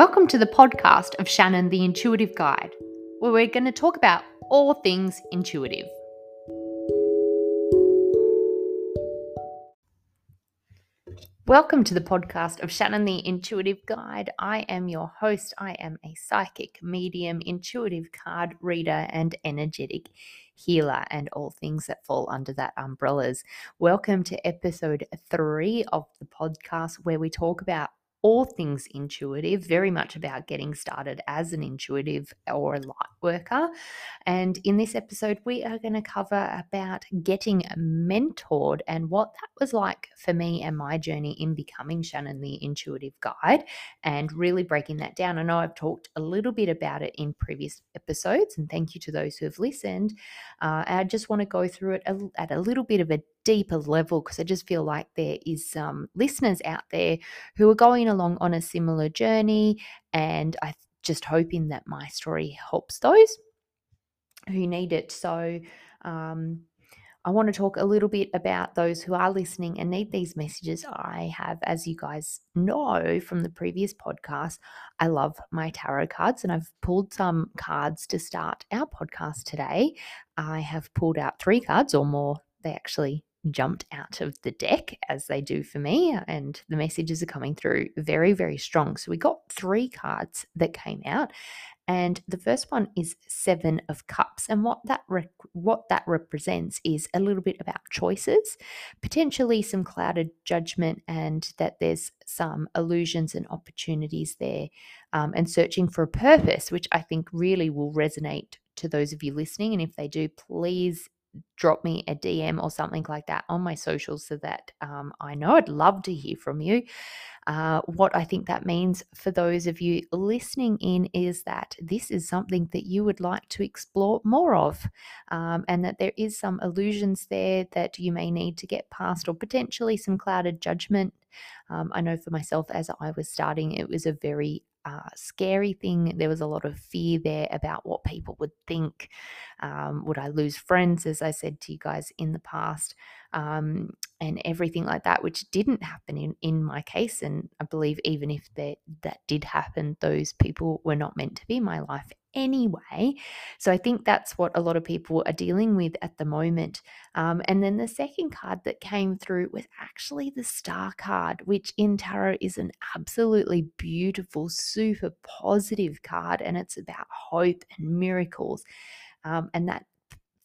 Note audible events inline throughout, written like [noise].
Welcome to the podcast of Shannon the Intuitive Guide, where we're going to talk about all things intuitive. Welcome to the podcast of Shannon the Intuitive Guide. I am your host. I am a psychic, medium, intuitive card reader, and energetic healer, and all things that fall under that umbrellas. Welcome to episode three of the podcast, where we talk about all things intuitive, very much about getting started as an intuitive or a light worker. And in this episode, we are going to cover about getting mentored and what that was like for me and my journey in becoming Shannon the Intuitive Guide and really breaking that down. I know I've talked a little bit about it in previous episodes, and thank you to those who have listened. Uh, I just want to go through it at a little bit of a deeper level because I just feel like there is some listeners out there who are going along on a similar journey, and I just hoping that my story helps those who need it. So, um, I want to talk a little bit about those who are listening and need these messages. I have, as you guys know from the previous podcast, I love my tarot cards and I've pulled some cards to start our podcast today. I have pulled out three cards or more. They actually jumped out of the deck as they do for me and the messages are coming through very very strong. So we got three cards that came out and the first one is 7 of cups and what that what that represents is a little bit about choices potentially some clouded judgment and that there's some illusions and opportunities there um, and searching for a purpose which i think really will resonate to those of you listening and if they do please drop me a DM or something like that on my socials so that um, I know I'd love to hear from you. Uh, what I think that means for those of you listening in is that this is something that you would like to explore more of, um, and that there is some illusions there that you may need to get past, or potentially some clouded judgment. Um, I know for myself, as I was starting, it was a very uh, scary thing. There was a lot of fear there about what people would think. Um, would I lose friends, as I said to you guys in the past, um, and everything like that, which didn't happen in, in my case. And I believe even if that, that did happen, those people were not meant to be in my life anyway. So I think that's what a lot of people are dealing with at the moment. Um, and then the second card that came through was actually the star card, which in tarot is an absolutely beautiful, super positive card. And it's about hope and miracles. Um, and that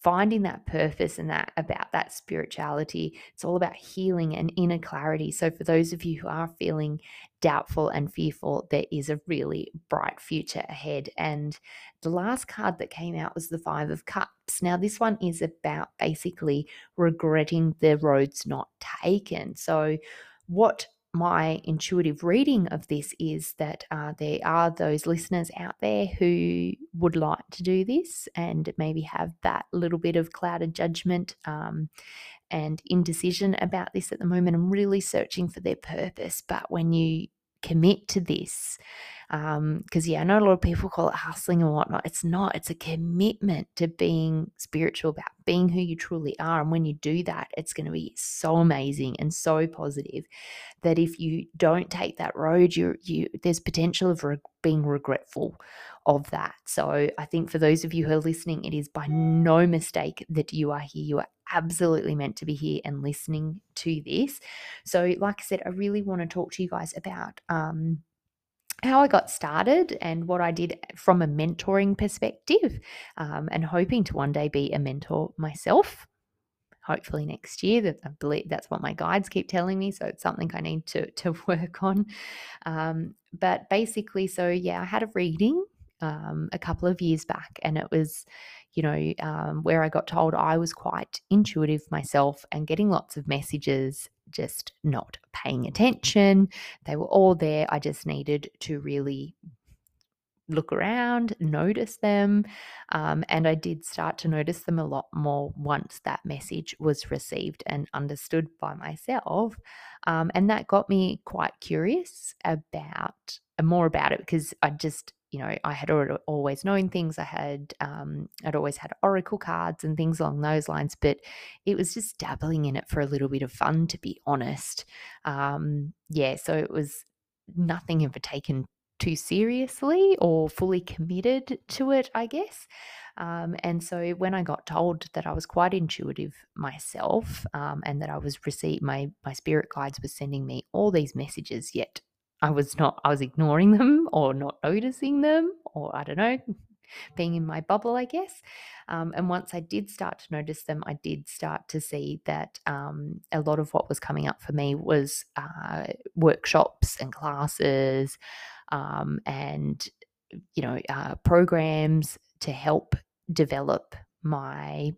finding that purpose and that about that spirituality. It's all about healing and inner clarity. So for those of you who are feeling doubtful and fearful there is a really bright future ahead. And the last card that came out was the 5 of cups. Now this one is about basically regretting the roads not taken. So what my intuitive reading of this is that uh, there are those listeners out there who would like to do this and maybe have that little bit of clouded judgment um, and indecision about this at the moment and really searching for their purpose. But when you commit to this, because um, yeah, I know a lot of people call it hustling and whatnot. It's not. It's a commitment to being spiritual, about being who you truly are. And when you do that, it's going to be so amazing and so positive that if you don't take that road, you you there's potential of re- being regretful of that. So I think for those of you who are listening, it is by no mistake that you are here. You are absolutely meant to be here and listening to this. So, like I said, I really want to talk to you guys about um, how I got started and what I did from a mentoring perspective, um, and hoping to one day be a mentor myself. Hopefully next year. That I believe that's what my guides keep telling me. So it's something I need to to [laughs] work on. Um, but basically, so yeah, I had a reading um, a couple of years back, and it was, you know, um, where I got told I was quite intuitive myself and getting lots of messages just not paying attention. They were all there. I just needed to really look around, notice them. Um, and I did start to notice them a lot more once that message was received and understood by myself. Um, and that got me quite curious about more about it because I just you know, I had always known things. I had, um, I'd always had oracle cards and things along those lines, but it was just dabbling in it for a little bit of fun, to be honest. Um, yeah, so it was nothing ever taken too seriously or fully committed to it, I guess. Um, and so when I got told that I was quite intuitive myself um, and that I was received my my spirit guides were sending me all these messages, yet I was not I was ignoring them or not noticing them or I don't know being in my bubble, I guess. Um, and once I did start to notice them, I did start to see that um, a lot of what was coming up for me was uh, workshops and classes um, and, you know, uh, programs to help develop my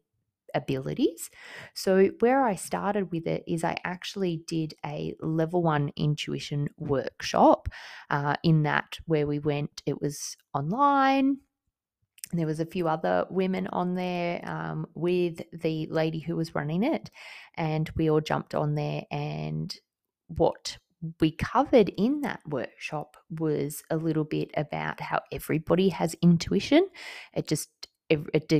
abilities. So, where I started with it is I actually did a level one intuition workshop uh, in that where we went, it was online there was a few other women on there um, with the lady who was running it and we all jumped on there and what we covered in that workshop was a little bit about how everybody has intuition it just it, it,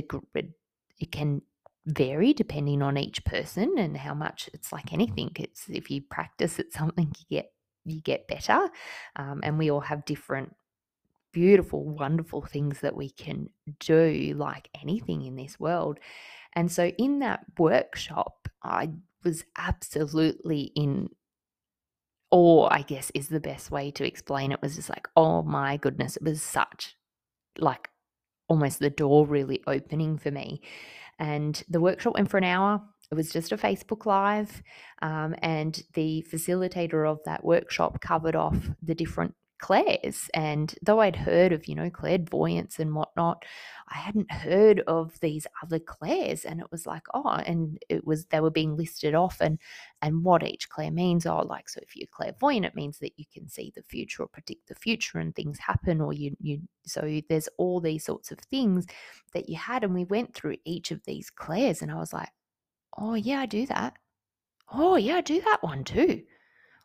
it can vary depending on each person and how much it's like anything it's if you practice at something you get you get better um, and we all have different beautiful, wonderful things that we can do, like anything in this world. And so, in that workshop, I was absolutely in awe, I guess is the best way to explain it. Was just like, oh my goodness, it was such like almost the door really opening for me. And the workshop went for an hour. It was just a Facebook Live. Um, and the facilitator of that workshop covered off the different clairs. And though I'd heard of, you know, clairvoyance and whatnot, I hadn't heard of these other clairs. And it was like, oh, and it was they were being listed off and and what each clair means. Oh, like so if you're clairvoyant, it means that you can see the future or predict the future and things happen, or you you so there's all these sorts of things that you had. And we went through each of these clairs, and I was like, oh yeah, I do that. Oh yeah, I do that one too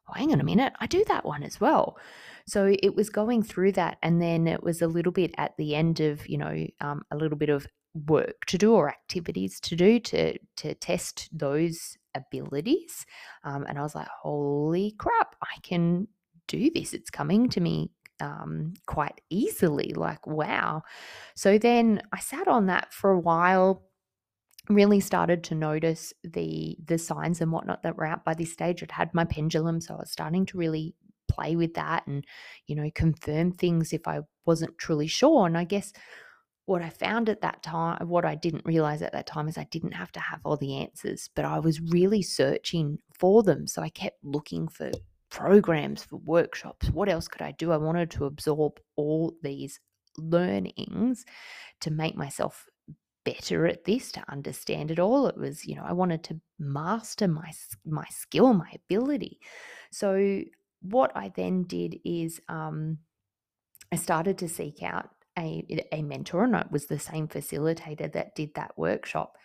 oh, hang on a minute, I do that one as well. So it was going through that. And then it was a little bit at the end of, you know, um, a little bit of work to do or activities to do to, to test those abilities. Um, and I was like, holy crap, I can do this. It's coming to me um, quite easily. Like, wow. So then I sat on that for a while really started to notice the the signs and whatnot that were out by this stage. I'd had my pendulum, so I was starting to really play with that and you know confirm things if I wasn't truly sure. And I guess what I found at that time, what I didn't realize at that time is I didn't have to have all the answers, but I was really searching for them. So I kept looking for programs, for workshops. What else could I do? I wanted to absorb all these learnings to make myself better at this to understand it all. It was you know i wanted to master my my skill my ability. So what i then did is um, i started to seek out a, a mentor and it was the same facilitator that did that workshop.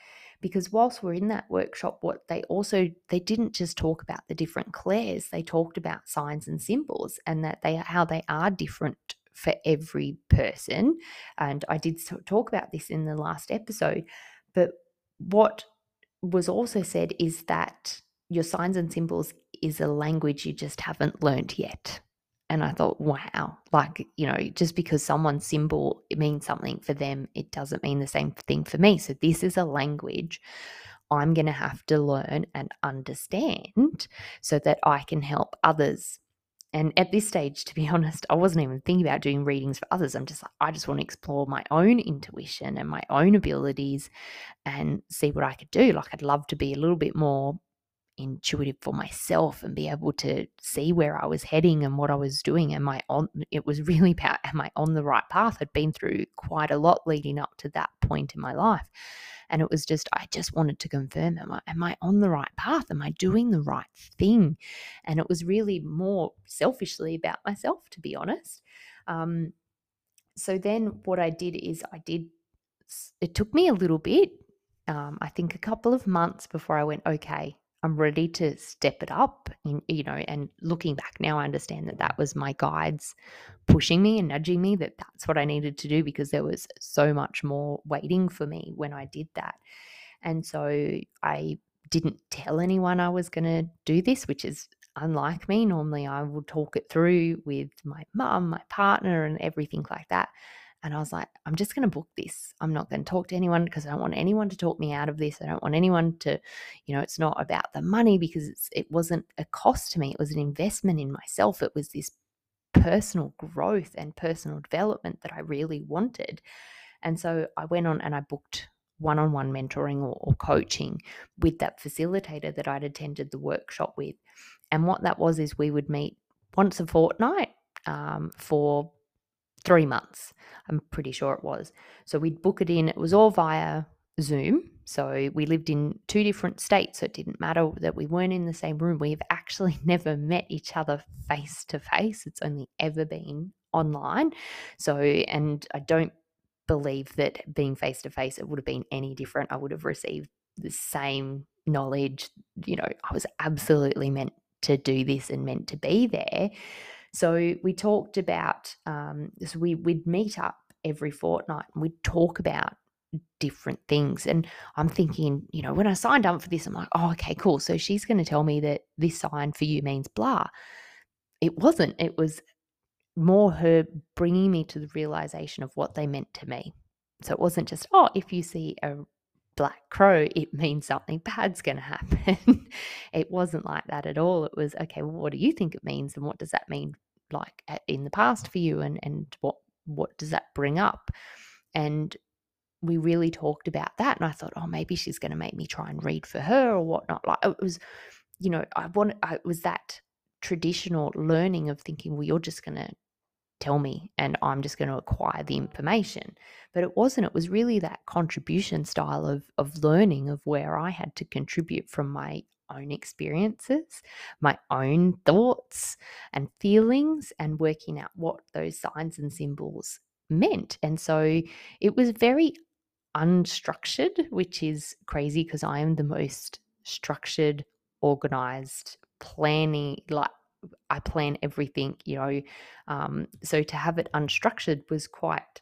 Because whilst we're in that workshop what they also they didn't just talk about the different clairs they talked about signs and symbols and that they how they are different for every person. And I did talk about this in the last episode. But what was also said is that your signs and symbols is a language you just haven't learned yet. And I thought, wow, like, you know, just because someone's symbol means something for them, it doesn't mean the same thing for me. So this is a language I'm going to have to learn and understand so that I can help others and at this stage, to be [laughs] honest, I wasn't even thinking about doing readings for others. I'm just like, I just want to explore my own intuition and my own abilities and see what I could do. Like, I'd love to be a little bit more intuitive for myself and be able to see where I was heading and what I was doing. Am I on? [laughs] It was really about, [laughs] am I on the right path? I'd been through quite a lot leading up to that point in my life. And it was just, I just wanted to confirm, am I, am I on the right path? Am I doing the right thing? And it was really more selfishly about myself, to be honest. Um, so then what I did is I did, it took me a little bit, um, I think a couple of months before I went, okay, I'm ready to step it up. In, you know, and looking back now, I understand that that was my guides pushing me and nudging me that that's what I needed to do because there was so much more waiting for me when I did that. And so I didn't tell anyone I was going to do this, which is unlike me. Normally, I would talk it through with my mum, my partner, and everything like that. And I was like, I'm just going to book this. I'm not going to talk to anyone because I don't want anyone to talk me out of this. I don't want anyone to, you know, it's not about the money because it wasn't a cost to me. It was an investment in myself. It was this personal growth and personal development that I really wanted. And so I went on and I booked one on one mentoring or, or, coaching with that facilitator that I'd attended the workshop with. And what that was is we would meet once a fortnight um, for three months. I'm pretty sure it was. So we'd book it in. It was all via Zoom. So we lived in two different states. So it didn't matter that we weren't in the same room. We've actually [laughs] never met each other face to face. It's only ever been online. So, and I don't believe that being face to face, it would have been any different. I would have received the same knowledge. You know, I was absolutely meant to do this and meant to be there. So we talked about, um, so we, we'd meet up every fortnight and we'd talk about different things. And I'm thinking, you know, when I signed up for this, I'm like, oh, okay, cool. So she's going to tell me that this sign for you means blah. It wasn't. It was more her bringing me to the realization of what they meant to me. So it wasn't just, oh, if you see a black crow, it means something bad's going to happen. [laughs] it wasn't like that at all. It was, okay, well, what do you think it means? And what does that mean like in the past for you? And, and what, what does that bring up? And we really talked about that. And I thought, oh, maybe she's going to make me try and read for her or whatnot. Like it was, you know, I wanted, I, it was that traditional learning of thinking, well, you're just going to tell me and I'm just going to acquire the information. But it wasn't. It was really that contribution style of, of learning of where I had to contribute from my own experiences, my own thoughts and feelings, and working out what those signs and symbols meant. And so it was very unstructured, which is crazy because I am the most structured, organized, planning, like I plan everything, you know. Um, so to have it unstructured was quite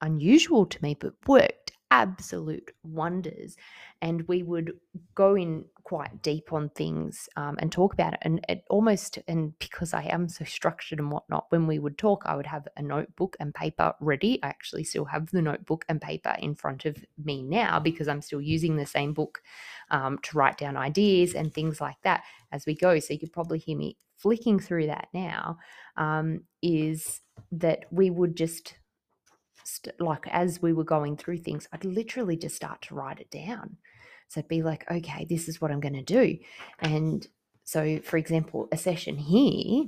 unusual to me, but worked absolute wonders. And we would go in quite deep on things um, and talk about it. And it almost, and because I am so structured and whatnot, when we would talk, I would have a notebook and paper ready. I actually still have the notebook and paper in front of me now because I'm still using the same book um, to write down ideas and things like that as we go. So you could probably hear me flicking through that now. Um, is that we would just st- like as we were going through things, I'd literally just start to write it down. So I'd be like, okay, this is what I'm going to do. And so, for example, a session here,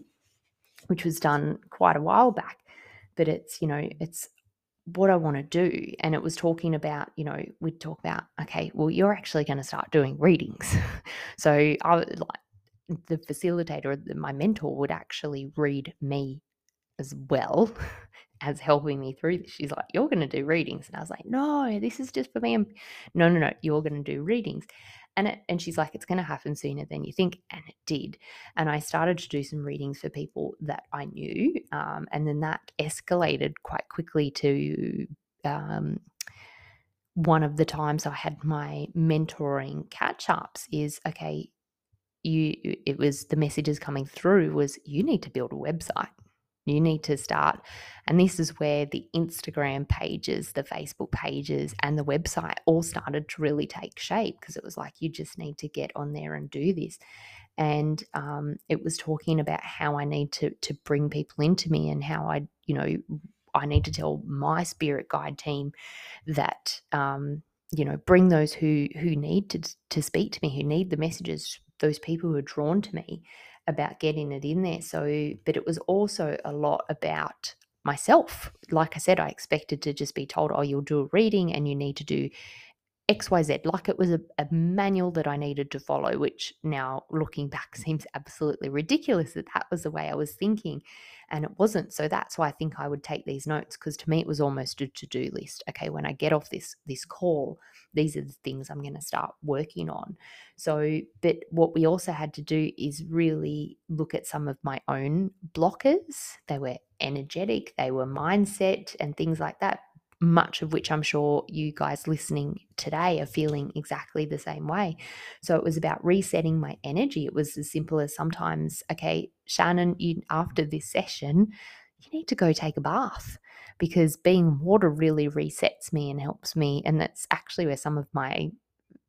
which was done quite a while back, but it's, you know, it's what I want to do. And it was talking about, you know, we'd talk about, okay, well, you're actually going to start doing readings. [laughs] so I like the facilitator, my mentor would actually read me as well [laughs] as helping me through this. She's like, You're going to do readings. And I was like, No, this is just for me. I'm, no, no, no, you're going to do readings. And, it, and she's like, It's going to happen sooner than you think. And it did. And I started to do some readings for people that I knew. Um, and then that escalated quite quickly to um, one of the times I had my mentoring catch ups is okay, you, it was the messages coming through was you need to build a website you need to start. And this is where the Instagram pages, the Facebook pages, and the website all started to really take shape because it was like, you just need to get on there and do this. And um, it was talking about how I need to to bring people into me and how I, you know, I need to tell my spirit guide team that um, you know bring those who who need to to speak to me who need the messages those people who are drawn to me about getting it in there. So, but it was also a lot about myself. Like I said, I expected to just be told, oh, you'll do a reading and you need to do XYZ, like it was a, a, manual that I needed to follow, which now looking back mm. seems absolutely ridiculous that that was the way I was thinking. And it wasn't. So that's why I think I would take these notes because to me it was almost a to-do list. Okay, when I get off this this call, these are the things I'm going to start working on. So, but what we also had to do is really look at some of my own blockers. They were energetic, they were mindset and things like that much of which I'm sure you guys listening today are feeling exactly the same way. So it was about resetting my energy. It was as simple as sometimes, okay, Shannon, you after this session, you need to go take a bath because being water really resets me and helps me. And that's actually where some of my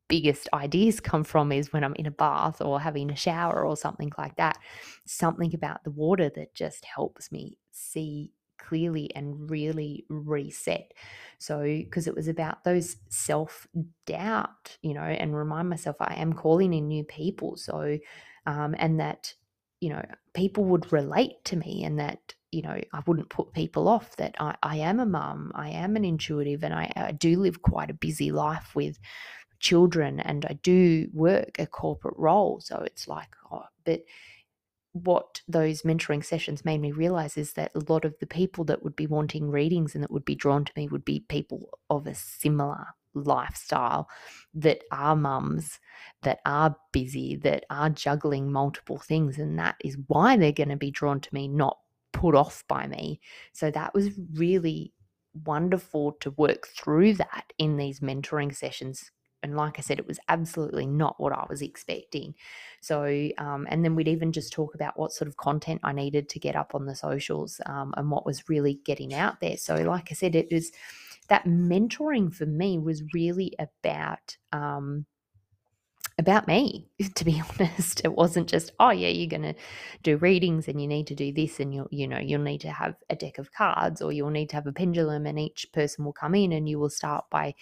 biggest ideas come from is when I'm in a bath or having a shower or something like that. Something about the water that just helps me see clearly and really reset. So, because it was about those self doubt, you know, and remind myself I am calling in new people. So, um, and that, you know, people would relate to me and that, you know, I wouldn't put people off that I, I am a mum, I am an intuitive, and I, I do live quite a busy life with children and I do work a corporate role. So it's like, oh, but what those mentoring sessions made me realize is that a lot of the people that would be wanting readings and that would be drawn to me would be people of a similar lifestyle that are mums, that are busy, that are juggling multiple things. And that is why they're going to be drawn to me, not put off by me. So that was really wonderful to work through that in these mentoring sessions and like I said, it was absolutely not what I was expecting. So, um, and then we'd even just talk about what sort of content I needed to get up on the socials um, and what was really getting out there. So, like I said, it was that mentoring for me was really about. Um, about me [laughs] to be [laughs] honest it wasn't just oh yeah you're going to do readings and you need to do this and you'll you know you'll need to have a deck of cards or you'll need to have a pendulum and each person will come in and you will start by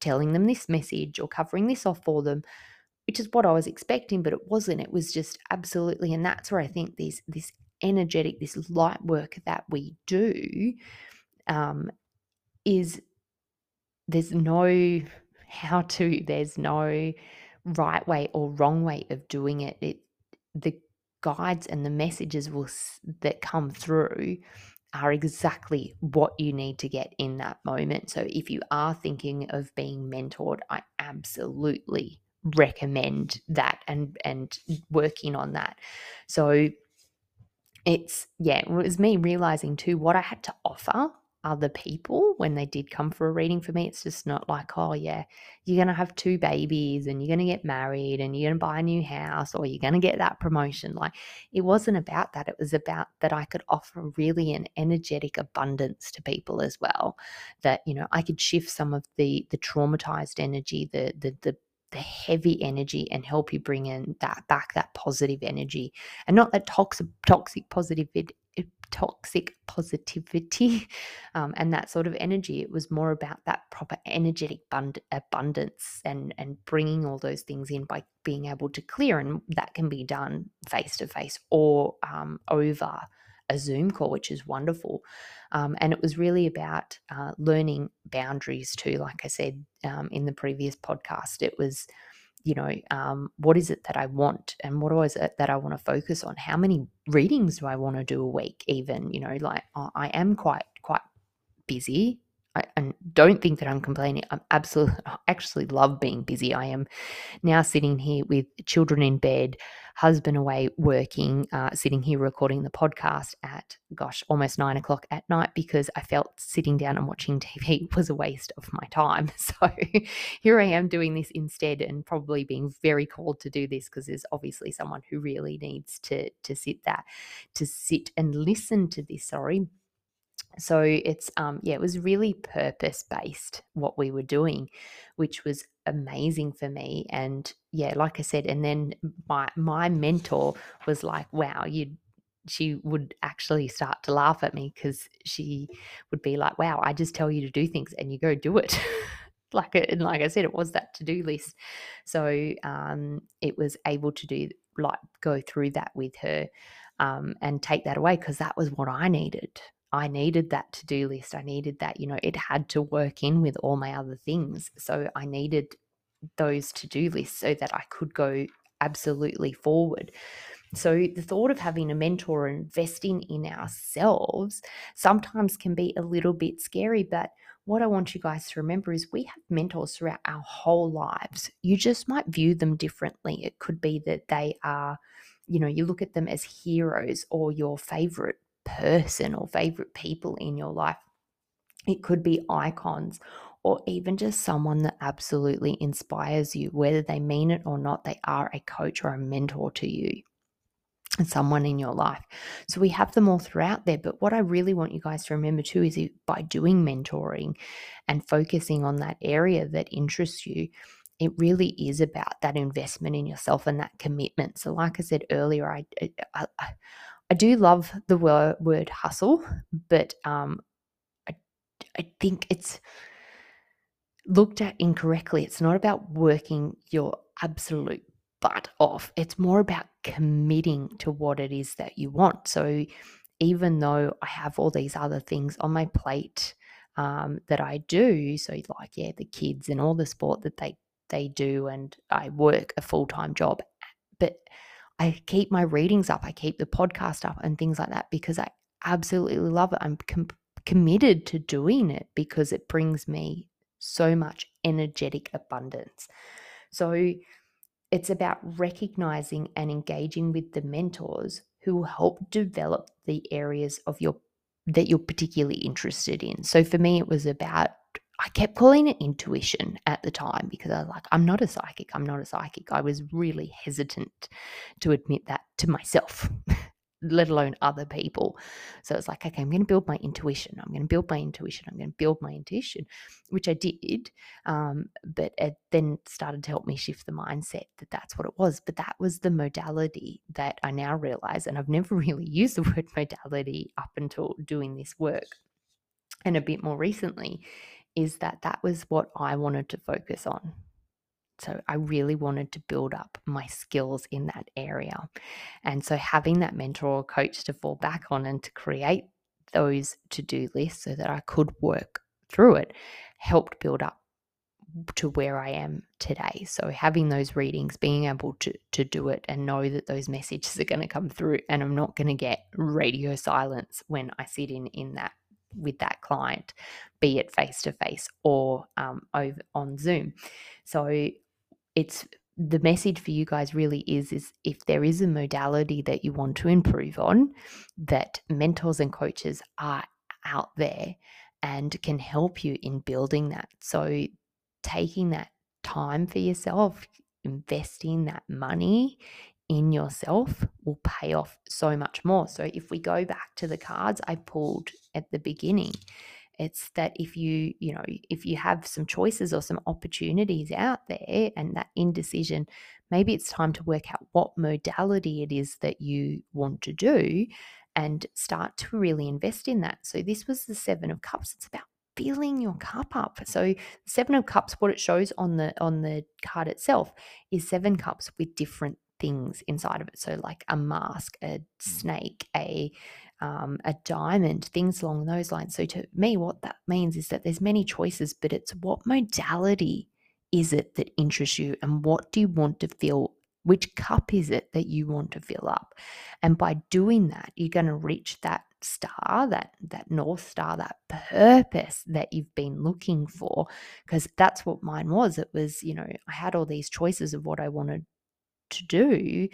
telling them this message or covering this off for them, which is what I was expecting, but it wasn't. It was just absolutely, and that's where I think this this energetic, this light work that we do, um, is there's no how to, there's no right way or wrong way of doing it. It the guides and the messages will that come through are exactly what you need to get in that moment. So if you are thinking of being mentored, I absolutely recommend that and and working on that. So it's yeah, it was me realizing too what I had to offer other people when they did come for a reading for me. It's just not like, oh, yeah, you're going to have two babies and you're going to get married and you're going to buy a new house or you're going to get that promotion. Like, it wasn't about that. It was about that I could offer really an energetic abundance to people as well. That, you know, I could shift some of the, the traumatized energy, the, the, the, the heavy energy and help you bring in that back that positive energy and not that toxic toxic positive toxic positivity [laughs] um, and that sort of energy. It was more about that proper energetic bund- abundance and and bringing all those things in by being able to clear, and that can be done face to face or um, over a Zoom call, which is wonderful. Um, and it was really about uh, learning boundaries too. Like I said um, in the previous podcast, it was you know, um, what is it that I want and what is it that I want to focus on? How many readings do I want to do a week? Even, you know, like I am quite, quite busy. I, and don't think that I'm complaining. I'm absolutely, [laughs] I actually love being busy. I am now sitting here with children in bed, husband away working, uh, sitting here recording the podcast at, gosh, almost nine o'clock at night because I felt sitting down and watching [laughs] TV was a waste of my time. [laughs] So here I am doing this instead and probably being very called to do this because there's obviously someone who really needs to, to sit that, to sit and listen to this, sorry so it's um yeah it was really purpose based what we were doing which was amazing for me and yeah like i said and then my my mentor was like wow you she would actually start to laugh at me because she would be like wow i just tell you to do things and you go do it [laughs] like and like i said it was that to-do list so um it was able to do like go through that with her um, and take that away because that was what I needed. I needed that to do list. I needed that, you know, it had to work in with all my other things. So I needed those to do lists so that I could go absolutely forward. So the thought of having a mentor investing in ourselves sometimes can be a little bit scary, but what I want you guys to remember is we have mentors throughout our whole lives. You just might view them differently. It could be that they are, you know, you look at them as heroes or your favorite person or favorite people in your life. It could be icons or even just someone that absolutely inspires you, whether they mean it or not, they are a coach or a mentor to you and someone in your life. So we have them all throughout there. But what I really want you guys to remember too is by doing mentoring and focusing on that area that interests you, it really is about that investment in yourself and that commitment. So, like I said earlier, I I, I do love the word, hustle, but um, I I think it's looked at incorrectly. It's not about working your absolute butt off. It's more about committing to what it is that you want. So even though I have all these other things on my plate um, that I do, so like yeah, the kids and all the sport that they they do, and I work a full time job, but I keep my readings up, I keep the podcast up, and things like that because I absolutely love it. I'm com- committed to doing it because it brings me so much energetic abundance. So it's about recognizing and engaging with the mentors who help develop the areas of your that you're particularly interested in. So for me it was about I kept calling it intuition at the time because I was like, I'm not a psychic. I'm not a psychic. I was really hesitant to admit that to myself [laughs] let alone other people. So it's like, okay, I'm going to build my intuition. I'm going to build my intuition. I'm going to build my intuition, which I did. Um, but it then started to help me shift the mindset that that's what it was. But that was the modality that I now realize. And I've never [laughs] really used the word modality up until doing this work. And a bit more recently, is that that was what I wanted to focus on. So I really wanted to build up my skills in that area. And so having that mentor or coach to fall back on and to create those to do lists so that I could work through it helped build up to where I am today. So having those readings, being able to to do it and know that those messages are going to come through and I'm not going to get radio silence when I sit in in that with that client, be it face to face or um, over on Zoom. So it's the message for you guys really is is if there is a modality that you want to improve on that mentors and coaches are out there and can help you in building that so taking that time for yourself investing that money in yourself will pay off so much more. So if we go back to the cards i pulled at the beginning it's that if you you know if you have some choices or some opportunities out there and that indecision maybe it's time to work out what modality it is that you want to do and start to really invest in that. So this was the 7 of cups. It's about filling your cup up. So seven of cups what it shows on the on the card itself is seven cups with different things inside of it so like a mask a mm. snake a um, a diamond, things along those lines. So to me, what that means is that there's many choices, but it's what modality is it that interests you and what do you want to fill which cup is it that you want to fill up and by doing that you're going to reach that star that that north star that purpose that you've been looking for because that's what mine was it was you know i had all these choices of what i wanted to do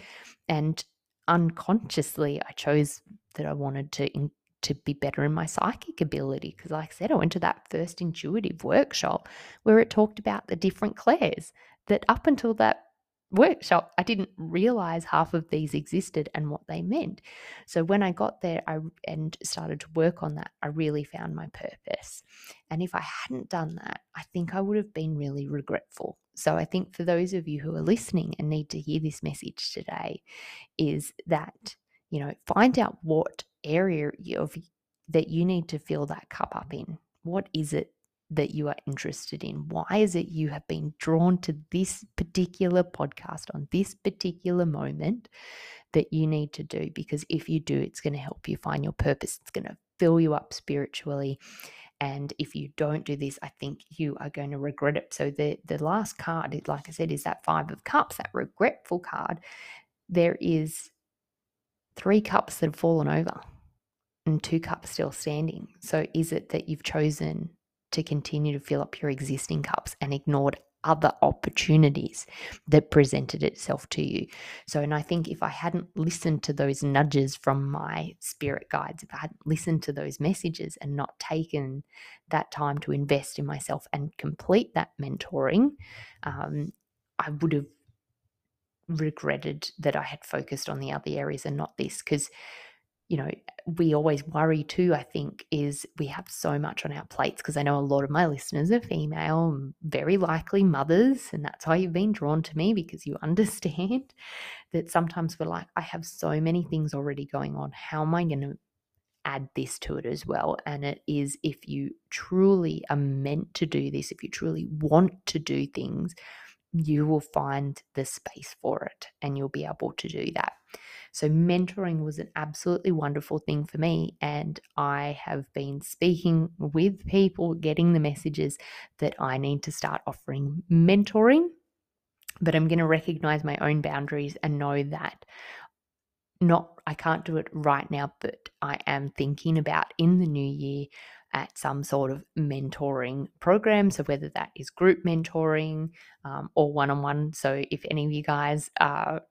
and unconsciously I chose that I wanted to in, to be better in my psychic ability because like I said I went to that first intuitive workshop where it talked about the different clairs that up until that workshop I didn't realize half of these existed and what they meant. So when I got there I and started to work on that I really found my purpose. And if I hadn't done that I think I would have been really regretful. So I think for those of you who are listening and need to hear this message today is that you know, find out what area of that you need to fill that cup up in. What is it that you are interested in? Why is it you have been drawn to this particular podcast on this particular moment that you need to do? Because if you do, it's going to help you find your purpose. It's going to fill you up spiritually. And if you don't do this, I think you are going to regret it. So the the last card, like I said, is that five of cups, that regretful card. There is three cups that have fallen over and two cups still standing. So is it that you've chosen to continue to fill up your existing cups and ignored other opportunities that presented itself to you. So, and I think if I hadn't listened to those nudges from my spirit guides, if I hadn't listened to those messages and not taken that time to invest in myself and complete that mentoring, um, I would have regretted that I had focused on the other areas and not this because you know, we always worry too, I think, is we have so much on our plates because I know a lot of my listeners are female, very likely mothers, and that's why you've been drawn to me because you [laughs] understand that sometimes we're like, I have so many things already going on. How am I going to add this to it as well? And it is if you truly are meant to do this, if you truly want to do things, you will find the space for it and you'll be able to do that. So, mentoring was an absolutely wonderful thing for me. And I have been speaking with people, getting the messages that I need to start offering mentoring. But I'm going to recognize my own boundaries and know that not I can't do it right now, but I am thinking about in the new year at some sort of mentoring program. So, whether that is group mentoring um, or one on one. So, if any of you guys are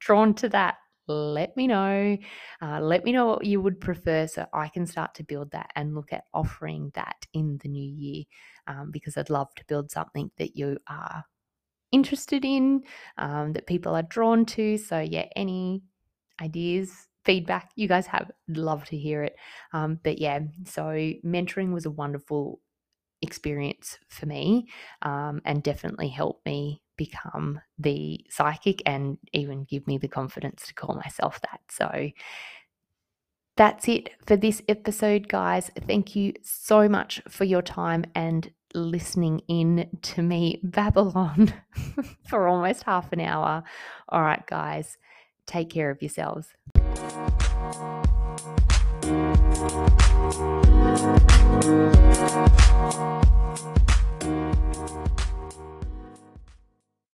drawn to that, let me know. Uh, let me know what you would prefer so I can start to build that and look at offering that in the new year um, because I'd love to build something that you are interested in, um, that people are drawn to. So, yeah, any ideas, feedback you guys have, love to hear it. Um, but yeah, so mentoring was a wonderful experience for me um, and definitely helped me become the psychic and even give me the confidence to call myself that. So that's it for this episode, guys. Thank you so much for your time and listening in to me [laughs] Babylon [laughs] for almost half an hour. All right, guys, take care of yourselves.